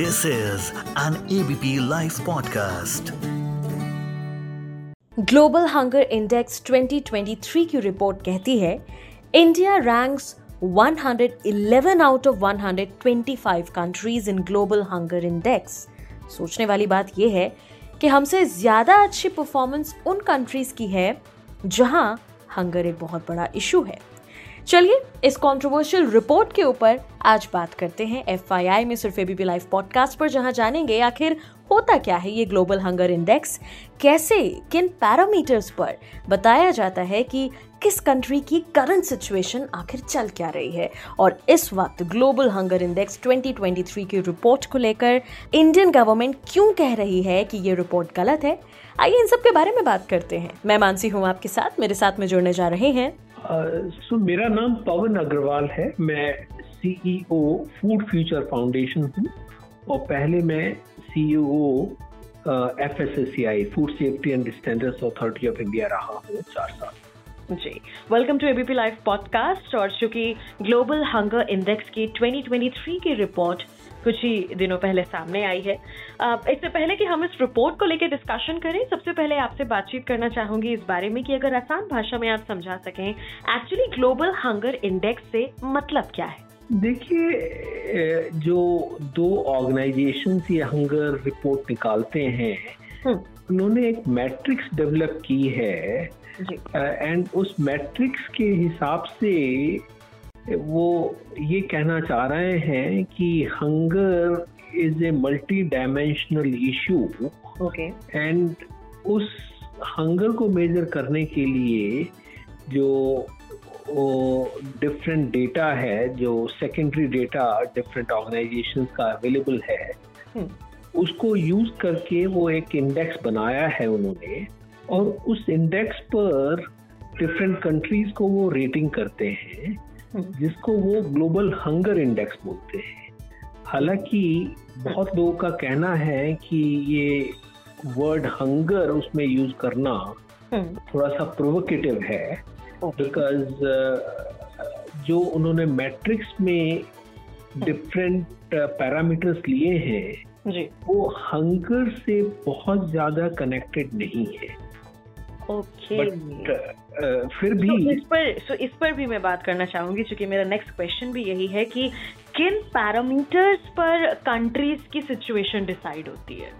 This is an ABP live podcast global hunger index 2023 की report कहती है India ranks 111 out of 125 countries in global hunger index सोचने वाली बात यह है कि हमसे ज़्यादा अच्छी परफॉर्मेंस उन कंट्रीज़ की है जहाँ हंगर एक बहुत बड़ा इशू है। चलिए, इस कंट्रोवर्शियल रिपोर्ट के ऊपर आज बात करते हैं एफआईआई में सिर्फ़ एबीपी लाइव पॉडकास्ट पर, जहाँ जानेंगे आखिर होता क्या है ये ग्लोबल हंगर इंडेक्स कैसे, किन पैरामीटर्स पर बताया जाता है कि किस कंट्री की करंट सिचुएशन आखिर चल क्या रही है। और इस वक्त ग्लोबल हंगर इंडेक्स 2023 की रिपोर्ट को लेकर इंडियन गवर्नमेंट क्यों कह रही है कि ये रिपोर्ट गलत है? आइए इन सब के बारे में बात करते हैं। मैं मानसी हूँ आपके साथ, मेरे साथ में जुड़ने जा रहे हैं सो uh, मेरा नाम पवन अग्रवाल है। मैं सीईओ फ़ूड फ्यूचर फाउंडेशन हूँ। और पहले मैं CEO F S S C I food safety and standards authority of India रहा हूँ चार साल। जी। Welcome to ABP live podcast और चूँकि ग्लोबल हंगर इंडेक्स की 2023 की रिपोर्ट कुछ ही दिनों पहले सामने आई है। इससे पहले कि हम इस रिपोर्ट को लेकर डिस्कशन करें सबसे पहले आपसे बातचीत करना चाहूँगी इस बारे में कि अगर आसान भाषा में आप समझा सकें एक्चुअली ग्लोबल हंगर इंडेक्स से मतलब क्या है? देखिए जो दो ऑर्गेनाइजेशन ये हंगर रिपोर्ट निकालते हैं हम्म। उन्होंने एक मैट्रिक्स डेवलप की है। एंड उस मैट्रिक्स के हिसाब से वो ये कहना चाह रहे हैं कि hunger is a multi dimensional issue okay and उस हंगर को मेजर करने के लिए जो डिफरेंट डेटा है जो सेकेंडरी डेटा डिफरेंट ऑर्गेनाइजेशन का अवेलेबल है hmm. उसको यूज़ करके वो एक इंडेक्स बनाया है उन्होंने। और उस इंडेक्स पर डिफरेंट कंट्रीज़ को वो रेटिंग करते हैं। जिसको वो ग्लोबल हंगर इंडेक्स बोलते हैं। हालाँकि बहुत लोगों का कहना है कि ये वर्ड हंगर उसमें यूज़ करना हम्म। थोड़ा सा प्रोवोकेटिव है बिकॉज़ uh, जो उन्होंने मैट्रिक्स में डिफरेंट पैरामीटर्स uh, लिए हैं जी। वो हंगर से बहुत ज़्यादा कनेक्टेड नहीं है। ओके uh, फिर भी so, इस पर so, इस पर भी मैं बात करना चाहूँगी क्योंकि मेरा नेक्स्ट क्वेश्चन भी यही है कि किन पैरामीटर्स पर कंट्रीज़ की सिचुएशन डिसाइड होती है?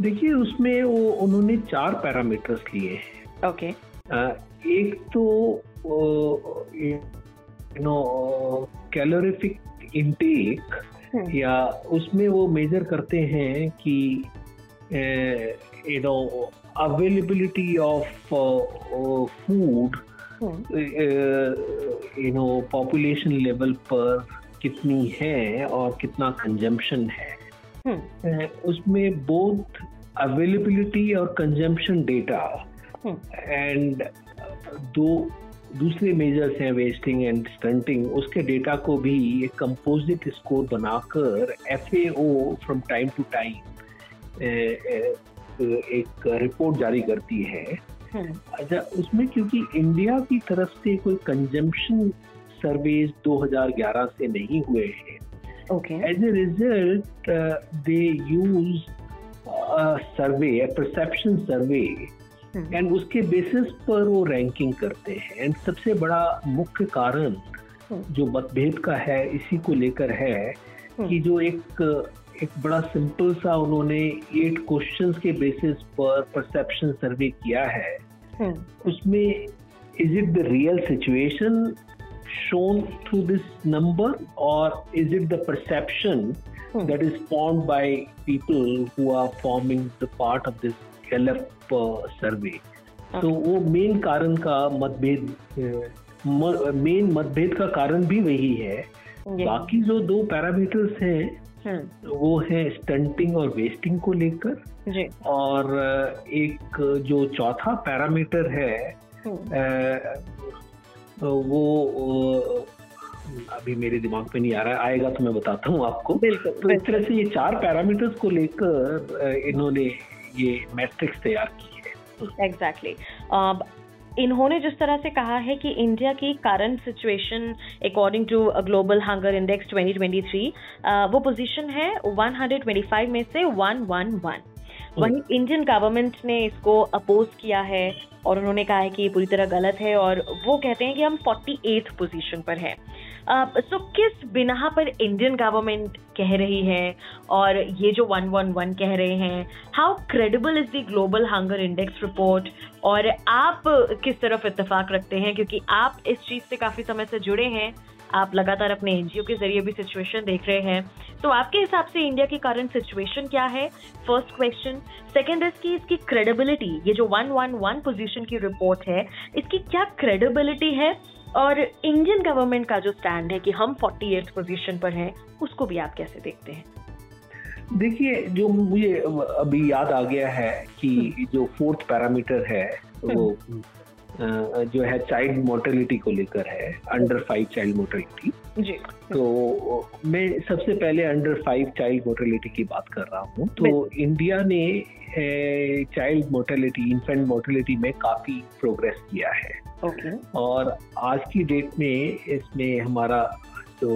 देखिए उसमें वो उन्होंने चार पैरामीटर्स लिए हैं। Okay okay. एक तो यू नो कैलोरिफिक इनटेक या उसमें वो मेजर करते हैं कि you know availability of uh, uh, food you know population level पर कितनी है और कितना कंजम्पशन है। Hmm. उसमें बोथ अवेलेबिलिटी और कंजम्पशन डेटा एंड दो दूसरे मेजर्स हैं वेस्टिंग एंड स्टंटिंग उसके डेटा को भी एक कंपोजिट स्कोर बनाकर एफ़ फ्रॉम टाइम टू टाइम एक रिपोर्ट जारी करती है हम्म। अच्छा उसमें क्योंकि इंडिया की तरफ़ से कोई कंजम्पशन सर्वेज 2011 से नहीं हुए हैं as a result they use survey perception survey and उसके बेसिस पर वो रैंकिंग करते हैं एंड सबसे बड़ा मुख्य कारण हम्म। जो मतभेद का है इसी को लेकर है हम्म। कि जो एक एक बड़ा सिंपल सा उन्होंने एट क्वेश्चंस के बेसिस पर परसेप्शन सर्वे किया है। हम्म। उसमें is it the real situation shown through this number और is it the perception that is form by people who are forming the part of this Gallup survey तो वो main कारण का मतभेद main मतभेद का कारण भी वही है। बाकी जो दो पैरामीटर्स हैं वो है स्टंटिंग और वेस्टिंग को लेकर। और एक जो चौथा पैरामीटर है हम्म। वो अभी मेरे दिमाग पे नहीं आ रहा है आएगा तो मैं बताता हूँ आपको। तो इस तरह से ये चार पैरामीटर्स को लेकर इन्होंने ये मैट्रिक्स तैयार की है। Exactly exactly. इन्होंने जिस तरह से कहा है कि इंडिया की current situation according to global hunger index 2023 वो पोजीशन है 125 में से 111 वहीं इंडियन गवर्नमेंट ने इसको अपोज किया है और उन्होंने कहा है कि ये पूरी तरह गलत है और वो कहते हैं कि हम फोर्टी पोजीशन पोजिशन पर हैं। सो किस बिना पर इंडियन गवर्नमेंट कह रही है और ये जो वन वन वन कह रहे हैं how credible is the global hunger index report और आप किस तरफ़ इतफाक रखते हैं? क्योंकि आप इस चीज़ से काफ़ी समय से जुड़े हैं। आप लगातार अपने एनजीओ के ज़रिए भी सिचुएशन देख रहे हैं। तो आपके हिसाब से इंडिया की करंट सिचुएशन क्या है? फ़र्स्ट क्वेश्चन सेकेंड इज़ की इसकी क्रेडिबिलिटी ये जो वन वन वन पोजिशन की रिपोर्ट है, इसकी क्या क्रेडिबिलिटी है? और इंडियन गवर्नमेंट का जो स्टैंड है कि हम फोर्टी एट पोजिशन पर हैं उसको भी आप कैसे देखते हैं? देखिए जो मुझे अभी याद आ गया है कि हम्म। जो फोर्थ पैरामीटर है वो हम्म। जो है चाइल्ड मोर्टेलिटी को लेकर है अंडर फाइव चाइल्ड मोर्टेलिटी जी। तो मैं सबसे पहले अंडर फाइव चाइल्ड मोर्टेलिटी की बात कर रहा हूँ। तो इंडिया ने है चाइल्ड मोर्टेलिटी इन्फेंट मोर्टेलिटी में काफ़ी प्रोग्रेस किया है। ओके और आज की डेट में इसमें हमारा जो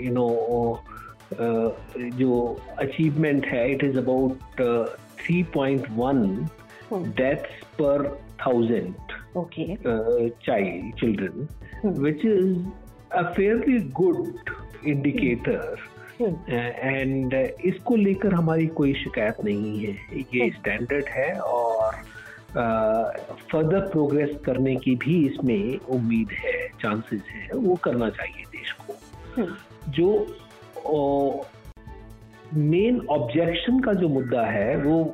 यू नो जो अचीवमेंट है it is about three point one death per thousand child children which is a fairly good indicator and hmm. uh, इसको लेकर हमारी कोई शिकायत नहीं है। ये स्टैंडर्ड है और फर्दर uh, प्रोग्रेस करने की भी इसमें उम्मीद है चांसेस है। वो करना चाहिए देश को। hmm. जो मेन uh, ऑब्जेक्शन का जो मुद्दा है वो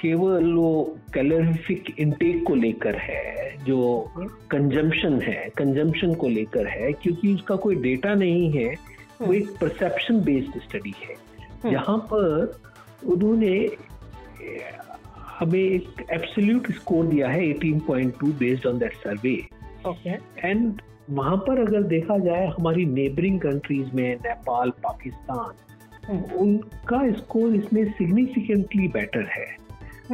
केवल वो कैलोरिफिक इनटेक को लेकर है जो कंजम्पशन है कंजम्पशन को लेकर है क्योंकि उसका कोई डेटा नहीं है। वो एक परसेप्शन बेस्ड स्टडी है। हम्म। जहाँ पर उन्होंने हमें एक एब्सोल्यूट स्कोर दिया है 18.2 based on that survey and वहाँ पर अगर देखा जाए हमारी नेबरिंग कंट्रीज़ में नेपाल पाकिस्तान हम्म। उनका स्कोर इसमें सिग्निफिकेंटली बेटर है।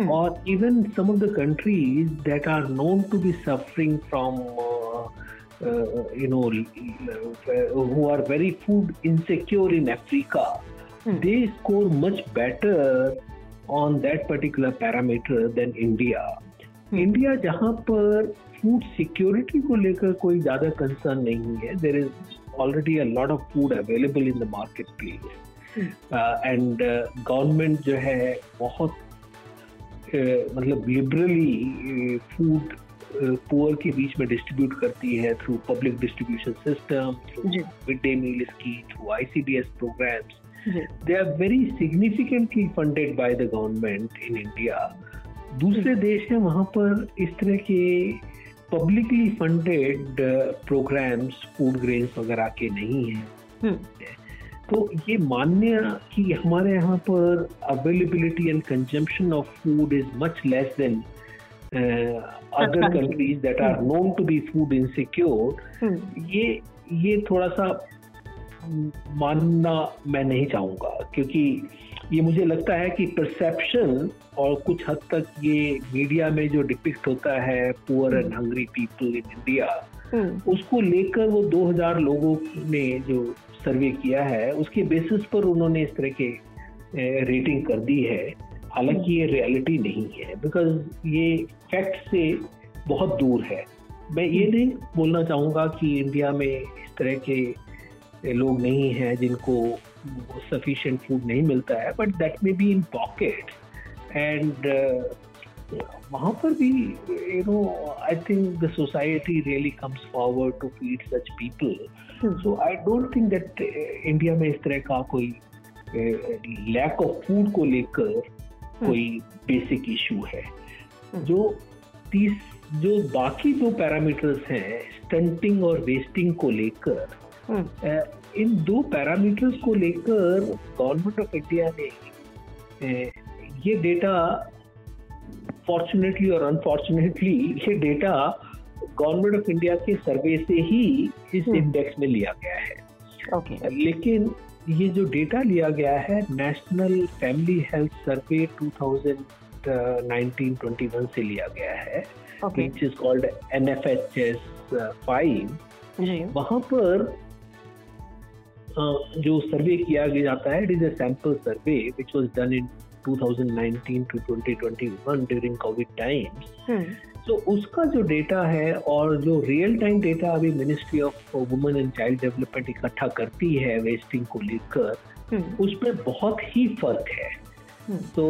और even some some of the countries that are known to be suffering from uh, uh, you know who are very food insecure in africa hmm. they score much better on that particular parameter than india hmm. India जहाँ पर food security को लेकर कोई ज़्यादा concern नहीं है there is already a lot of food available in the market place and government जो है बहुत मतलब लिबरली फ़ूड पुअर के बीच में डिस्ट्रीब्यूट करती है through public distribution system through mid day meal scheme through ICDS programmes they are very significantly funded by the government in India दूसरे देश हैं वहाँ पर इस तरह के publicly funded programmes food grains वगैरह के नहीं हैं। हम्म। तो ये मान्य कि हमारे यहाँ पर availability and consumption of food is much less than other countries that are known to be food insecure ये ये थोड़ा सा मानना मैं नहीं चाहूँगा क्योंकि ये मुझे लगता है कि परसेप्शन और कुछ हद तक ये मीडिया में जो डिपिक्ट होता है poor and hungry people in India उसको लेकर वो 2000 लोगों ने जो सर्वे किया है उसके बेसिस पर उन्होंने इस तरह के रेटिंग कर दी है। हालाँकि ये रियलिटी नहीं है बिकॉज़ ये फैक्ट से बहुत दूर है। मैं ये नहीं बोलना चाहूँगा कि इंडिया में इस तरह के लोग नहीं हैं जिनको सफिशेंट फ़ूड नहीं मिलता है but that may be in pocket and वहाँ पर भी you know I think the society really comes forward to feed such people so I don't think that India में इस तरह का कोई लैक ऑफ़ फ़ूड को लेकर. कोई बेसिक इशू है hmm. जो तीस जो बाकी दो पैरामीटर्स हैं स्टंटिंग और वेस्टिंग को लेकर hmm. इन दो पैरामीटर्स को लेकर गवर्नमेंट ऑफ़ इंडिया ने ये डेटा फॉर्चुनेटली और अनफॉर्चुनेटली ये डेटा गवर्नमेंट ऑफ़ इंडिया के सर्वे से ही इस इंडेक्स हम्म। में लिया गया है okay. लेकिन ये जो डेटा लिया गया है national family health survey 2015 nineteen twenty one से लिया गया है which is called N F H S five वहाँ पर जो सर्वे किया जाता है it is a sample survey which was done in 2019 to 2021 during covid तो उसका जो डेटा है और जो रियल टाइम डेटा अभी ministry of women and child development इकट्ठा करती है वेस्टिंग को लेकर हम्म। उसमें बहुत ही फ़र्क है हम्म। तो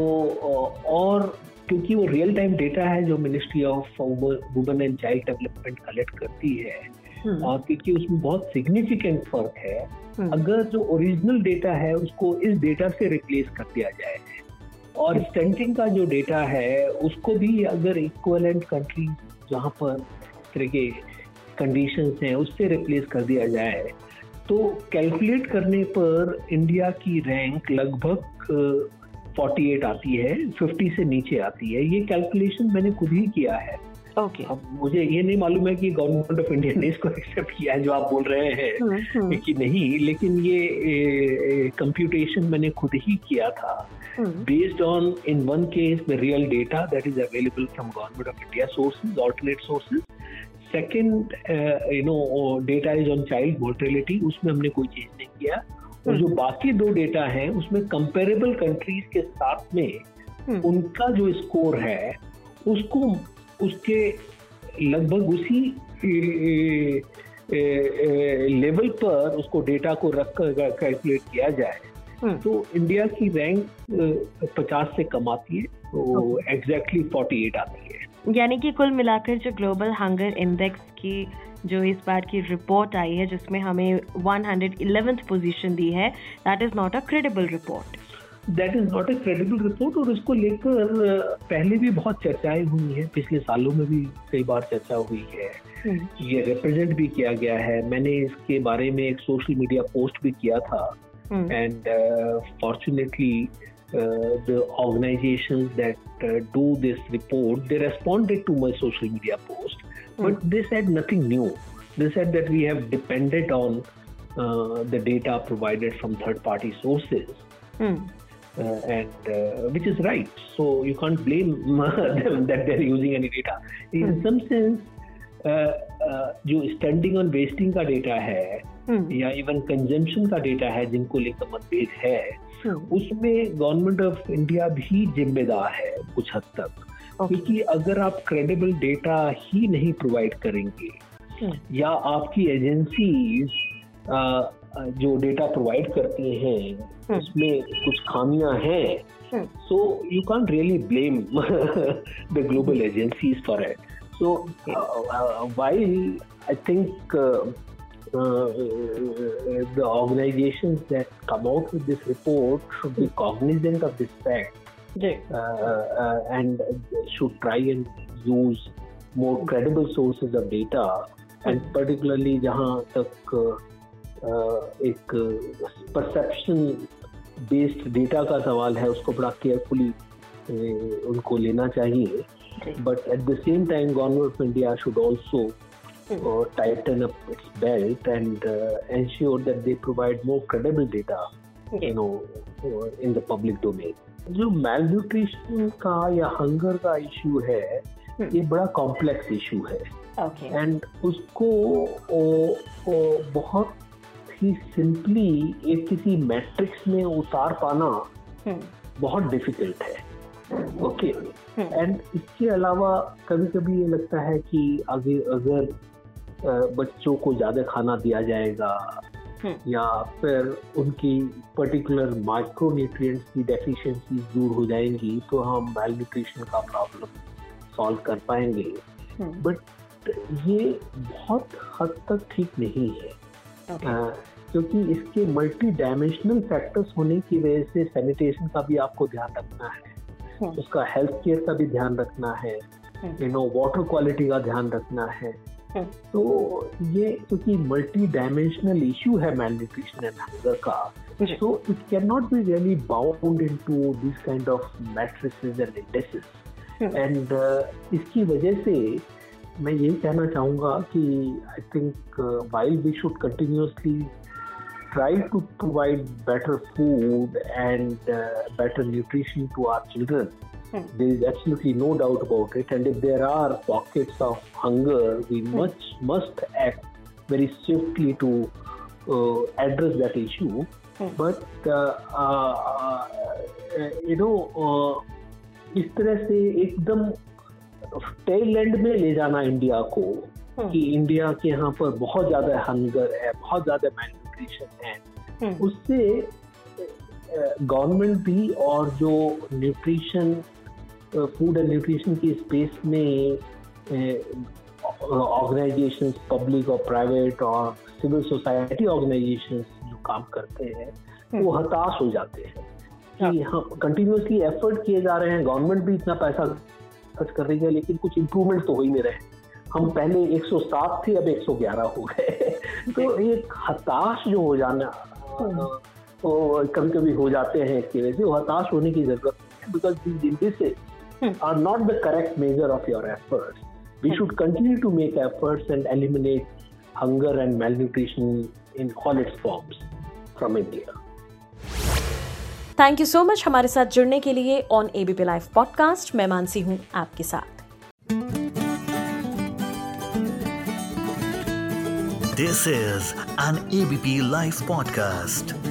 और क्योंकि वो रियल टाइम डेटा है जो ministry of women and child development collect करती है हम्म। और क्योंकि उसमें बहुत सिग्निफिकेंट फ़र्क है अगर जो ओरिजिनल डेटा है उसको इस डेटा से रिप्लेस कर दिया जाए और स्टेंटिंग का जो डेटा है उसको भी अगर इक्वलेंट कंट्री जहाँ पर तरह के कंडीशंस हैं उससे रिप्लेस कर दिया जाए तो कैलकुलेट करने पर इंडिया की रैंक लगभग 48 आती है 50 से नीचे आती है ये कैलकुलेशन मैंने खुद ही किया है ओके okay. अब मुझे ये नहीं मालूम है कि गवर्नमेंट ऑफ़ इंडिया ने इसको एक्सेप्ट किया है जो आप बोल रहे हैं हम्म, हम्म। कि नहीं लेकिन ये कंप्यूटेशन मैंने खुद ही किया था based on in one case the real data that is available from government of India sources alternate sources second you know data is on child mortality उसमें हमने कोई चेंज नहीं किया। और जो हम्म। बाकी दो डेटा हैं उसमें कंपेरेबल कंट्रीज़ के साथ में उनका जो स्कोर है उसको उसके लगभग उसी लेवल पर उसको डेटा को रख कर कैलकुलेट किया जाए। तो इंडिया की रैंक पचास से कम आती है तो एग्जैक्टली फोर्टी एट आती है। यानी कि कुल मिलाकर जो ग्लोबल हंगर इंडेक्स की जो इस बार की रिपोर्ट आई है जिसमें हमें 111th पोजीशन दी है that is not a credible report that is not a credible report और इसको लेकर पहले भी बहुत चर्चाएँ हुई हैं। पिछले सालों में भी कई बार चर्चा हुई है हम्म। ये रिप्रेजेंट भी किया गया है। मैंने इसके बारे में एक सोशल मीडिया पोस्ट भी किया था। And fortunately the organizations that uh, do this report they responded to my social media post mm. but they said nothing new they said that we have depended on uh, the data provided from third party sources mm. Uh, and uh, which is right. So you can't blame them that they're using any data. In hmm. some sense, uh, जो standing on wasting का data है hmm. या even consumption का data है जिनको लेकर मतभेद है hmm. उसमें गवर्नमेंट ऑफ़ इंडिया भी जिम्मेदार है कुछ हद तक। क्योंकि अगर आप क्रेडिबल डेटा ही नहीं प्रोवाइड करेंगे या आपकी एजेंसी जो डेटा प्रोवाइड करती हैं। उसमें कुछ खामियाँ हैं so you can really blame the global agencies for it so while I think the organizations that come out with this report should be cognizant of this fact uh, uh, and should try and use more credible sources of data and particularly जहाँ तक uh, एक perception based data का सवाल है उसको बड़ा carefully उनको लेना चाहिए but at the same time government of India should also tighten up its belt and uh, ensure that they provide more credible data you know in the public domain जो malnutrition का या hunger का issue है ये बड़ा complex issue है and okay. उसको ओ, ओ, बहुत ही सिंपली एक किसी मैट्रिक्स में उतार पाना हम्म। बहुत डिफ़िकल्ट है ओके एंड इसके अलावा कभी कभी ये लगता है कि अगर अगर बच्चों को ज़्यादा खाना दिया जाएगा हम्म। या फिर उनकी पर्टिकुलर माइक्रो न्यूट्रिएंट्स की डेफिशिएंसी दूर हो जाएँगी तो हम मेल न्यूट्रिशन का प्रॉब्लम सॉल्व कर पाएँगे बट हम्म। ये बहुत हद तक ठीक नहीं है okay. क्योंकि इसके मल्टी डायमेंशनल फैक्टर्स होने की वजह से सैनिटेशन का भी आपको ध्यान रखना है हाँ। उसका हेल्थ केयर का भी ध्यान रखना है यू नो वाटर क्वालिटी का ध्यान रखना हाँ। तो ये क्योंकि मल्टी डायमेंशनल इशू है मैलन्यूट्रिशन एंड हंगर का so it can not be really bound in to this kind of matrices and indices and इसकी वजह से मैं यही कहना चाहूँगा कि I think while we should continuously try to provide better food and better nutrition to our children Hmm. There is absolutely no doubt about it. And if there are pockets of hunger, we hmm. much must act very swiftly to uh, address that issue. Hmm. But uh, uh, you know, इस तरह से एकदम tell and में ले जाना India को कि India के यहाँ पर बहुत ज़्यादा हंगर है बहुत ज़्यादा मैन्यूट्रिशन है उससे गवर्नमेंट भी और जो न्यूट्रिशन फ़ूड एंड न्यूट्रिशन की स्पेस में ऑर्गेनाइजेशन पब्लिक और प्राइवेट और सिविल सोसाइटी ऑर्गेनाइजेशन जो काम करते हैं वो हम्म। हताश हो जाते हैं कि हाँ कंटिन्यूसली एफर्ट किए जा रहे हैं गवर्नमेंट भी इतना पैसा खर्च कर रही है लेकिन कुछ इम्प्रूवमेंट तो हो ही नहीं रहे हम पहले 107 थे अब 111 हो गए तो एक हताश जो हो जाना हम्म। तो कभी कभी हो जाते हैं इसकी वजह से वो हताश होने की ज़रूरत है because this are not the correct measure of your efforts. We should continue to make efforts and eliminate hunger and malnutrition in all its forms from India. Thank you so much हमारे साथ जुड़ने के लिए on ABP live podcast मैं मानसी हूं आपके साथ this is an ABP live podcast